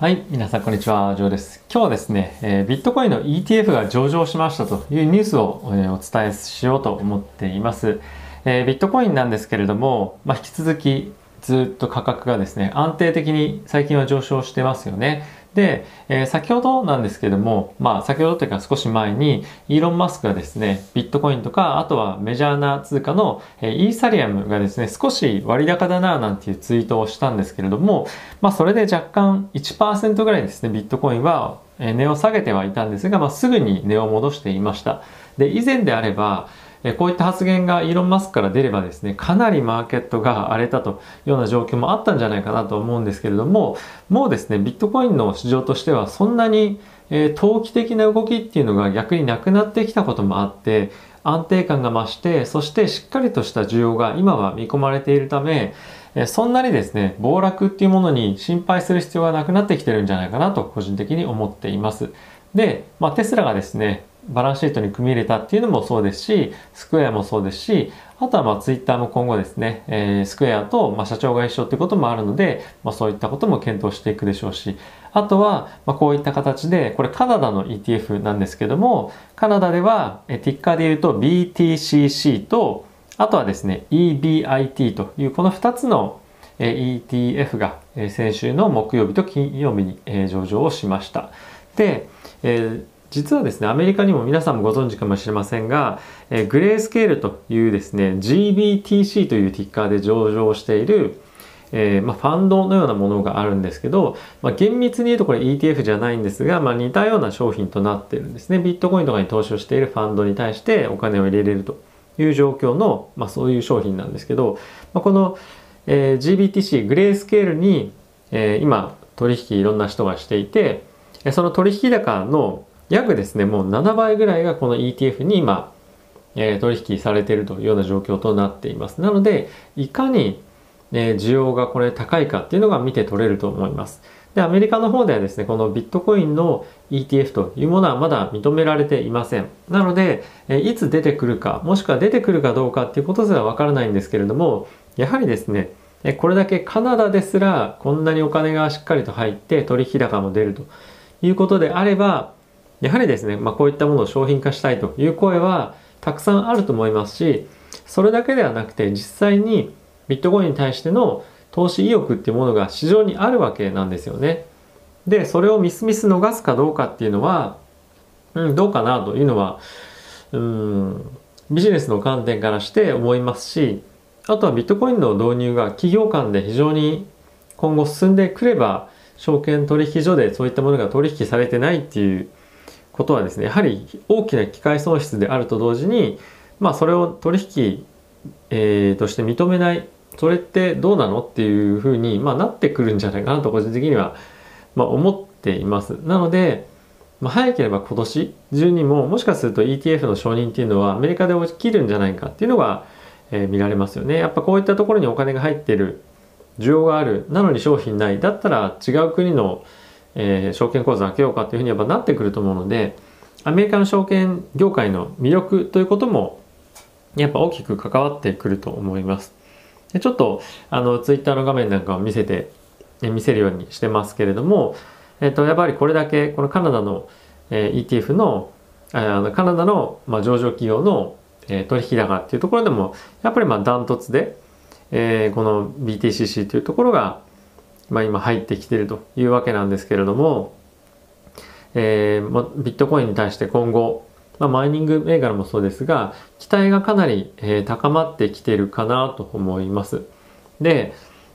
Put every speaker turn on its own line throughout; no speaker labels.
はい、皆さんこんにちは、ジョーです。今日はですね、えー、ビットコインの ETF が上場しましたというニュースを、えー、お伝えしようと思っています。えー、ビットコインなんですけれども、まあ、引き続きずっと価格がですね、安定的に最近は上昇してますよね。で、えー、先ほどなんですけども、まあ先ほどというか少し前に、イーロン・マスクがですね、ビットコインとか、あとはメジャーな通貨の、えー、イーサリアムがですね、少し割高だななんていうツイートをしたんですけれども、まあそれで若干1%ぐらいですね、ビットコインは、値を下げてはいたんですが、まあすぐに値を戻していました。で、以前であれば、こういった発言がイーロン・マスクから出ればですね、かなりマーケットが荒れたというような状況もあったんじゃないかなと思うんですけれども、もうですね、ビットコインの市場としてはそんなに、えー、投機的な動きっていうのが逆になくなってきたこともあって、安定感が増して、そしてしっかりとした需要が今は見込まれているため、そんなにですね、暴落っていうものに心配する必要がなくなってきてるんじゃないかなと個人的に思っています。で、まあ、テスラがですね、バランスシートに組み入れたっていうのもそうですし、スクエアもそうですし、あとはまあツイッターも今後ですね、えー、スクエアとまあ社長が一緒ってこともあるので、まあそういったことも検討していくでしょうし、あとはまあこういった形で、これカナダの ETF なんですけども、カナダではティッカーで言うと BTCC と、あとはですね、EBIT というこの2つの ETF が先週の木曜日と金曜日に上場をしました。で、えー実はですね、アメリカにも皆さんもご存知かもしれませんが、えー、グレースケールというですね、GBTC というティッカーで上場している、えー、まあ、ファンドのようなものがあるんですけど、まあ、厳密に言うとこれ ETF じゃないんですが、まあ、似たような商品となってるんですね。ビットコインとかに投資をしているファンドに対してお金を入れれるという状況の、ま、そういう商品なんですけど、まあ、この、えー、GBTC グレースケールに、え、今取引いろんな人がしていて、その取引高の約ですね、もう7倍ぐらいがこの ETF に今、えー、取引されているというような状況となっています。なので、いかに、えー、需要がこれ高いかっていうのが見て取れると思います。で、アメリカの方ではですね、このビットコインの ETF というものはまだ認められていません。なので、えいつ出てくるか、もしくは出てくるかどうかっていうことすらわからないんですけれども、やはりですね、えこれだけカナダですらこんなにお金がしっかりと入って取引高も出るということであれば、やはりですね、まあ、こういったものを商品化したいという声はたくさんあると思いますし、それだけではなくて実際にビットコインに対しての投資意欲っていうものが市場にあるわけなんですよね。で、それをミスミス逃すかどうかっていうのは、うん、どうかなというのは、うん、ビジネスの観点からして思いますし、あとはビットコインの導入が企業間で非常に今後進んでくれば、証券取引所でそういったものが取引されてないっていうことはですねやはり大きな機械損失であると同時にまあそれを取引、えー、として認めないそれってどうなのっていうふうに、まあ、なってくるんじゃないかなと個人的には、まあ、思っています。なので、まあ、早ければ今年中にももしかすると ETF の承認っていうのはアメリカで起きるんじゃないかっていうのが、えー、見られますよね。やっぱこういったところにお金が入ってる需要があるなのに商品ないだったら違う国のえー、証券口座開けようかというふうにやっぱなってくると思うのでアメリカの証券業界の魅力ということもやっぱ大きく関わってくると思います。でちょっとあのツイッターの画面なんかを見せて、え見せるようにしてますけれども、えっ、ー、とやっぱりこれだけこのカナダの、えー、ETF のあのカナダの、まあ、上場企業の、えー、取引高っていうところでもやっぱりまあダントツで、えー、この BTCC というところがまあ、今入ってきてるというわけなんですけれども、えーまビットコインに対して今後、まあ、マイニング銘柄もそうですが期待がかなり、えー、高まってきてるかなと思います。で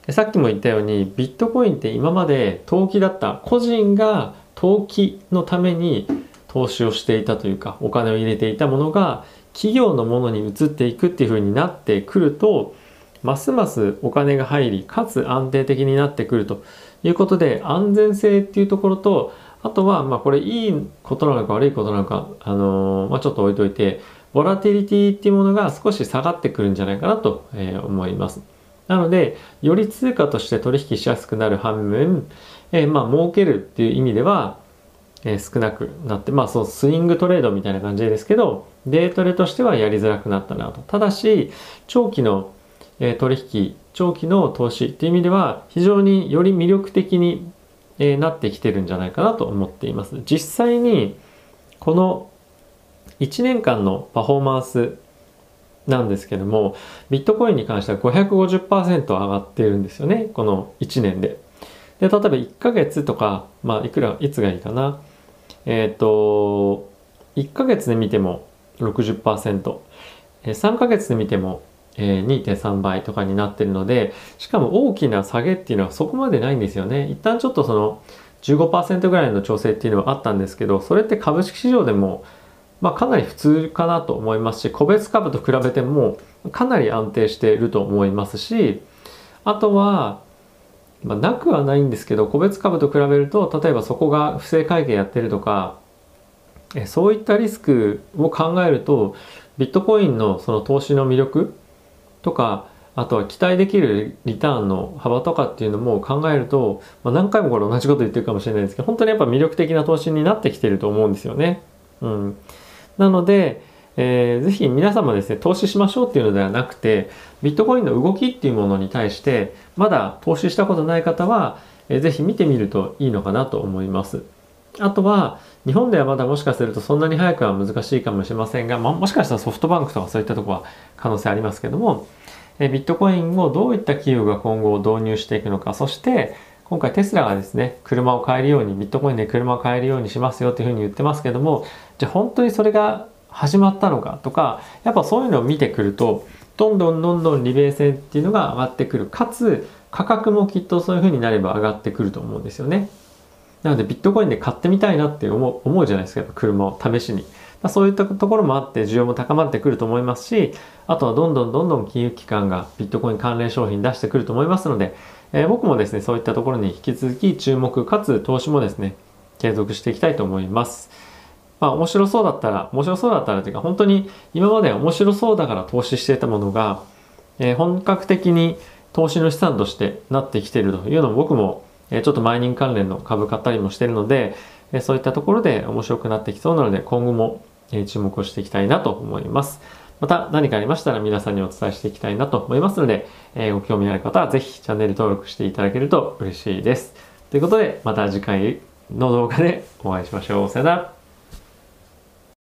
さっきも言ったようにビットコインって今まで投機だった個人が投機のために投資をしていたというかお金を入れていたものが企業のものに移っていくっていうふうになってくるとますますお金が入りかつ安定的になってくるということで安全性っていうところとあとはまあこれいいことなのか悪いことなのか、あのー、まあ、ちょっと置いといてボラティリティっていうものが少し下がってくるんじゃないかなと思います。なので、より通貨として取引しやすくなる反面、えー、まあ儲けるっていう意味では、えー、少なくなって、まあそうスイングトレードみたいな感じですけど、デートレとしてはやりづらくなったなと。ただし、長期のえ取引長期の投資っていう意味では非常により魅力的に、えー、なってきてるんじゃないかなと思っています。実際にこの1年間のパフォーマンスなんですけどもビットコインに関しては550%上がってるんですよねこの1年で。で例えば1ヶ月とか、まあ、いくらいつがいいかなえっ、ー、と1ヶ月で見ても 60%3 ヶ月で見ても2.3倍とかになってるのでしかも大きな下げっていうのはそこまでないんですよね。一旦ちょっとその15%ぐらいの調整っていうのはあったんですけどそれって株式市場でもまあ、かなり普通かなと思いますし個別株と比べてもかなり安定していると思いますしあとは、まあ、なくはないんですけど個別株と比べると例えばそこが不正会計やってるとかそういったリスクを考えるとビットコインのその投資の魅力とかあとは期待できるリターンの幅とかっていうのも考えると、まあ、何回もこれ同じこと言ってるかもしれないですけど本当にやっぱ魅力的な投資になってきてると思うんですよね。うん、なので、えー、ぜひ皆様ですね、投資しましょうっていうのではなくて、ビットコインの動きっていうものに対して、まだ投資したことない方は、えー、ぜひ見てみるといいのかなと思います。あとは、日本ではまだもしかするとそんなに早くは難しいかもしれませんが、まあ、もしかしたらソフトバンクとかそういったとこは可能性ありますけども、えビットコインをどういった企業が今後導入していくのか、そして今回テスラがですね、車を買えるように、ビットコインで車を買えるようにしますよというふうに言ってますけども、じゃあ本当にそれが始まったのかとか、やっぱそういうのを見てくると、どんどんどんどん利便性っていうのが上がってくる。かつ、価格もきっとそういうふうになれば上がってくると思うんですよね。なのでビットコインで買ってみたいなって思う思うじゃないですか、やっぱ車を試しに。そういったところもあって需要も高まってくると思いますし、あとはどんどんどんどん金融機関がビットコイン関連商品出してくると思いますので、えー、僕もですね、そういったところに引き続き注目かつ投資もですね、継続していきたいと思います。まあ面白そうだったら、面白そうだったらというか本当に今まで面白そうだから投資していたものが、えー、本格的に投資の資産としてなってきているというのも僕も、え、ちょっとマイニング関連の株買ったりもしてるので、え、そういったところで面白くなってきそうなので今後も、え注目をしていきたいなと思います。また何かありましたら皆さんにお伝えしていきたいなと思いますので、えご興味ある方はぜひチャンネル登録していただけると嬉しいです。ということでまた次回の動画でお会いしましょう。さよなら。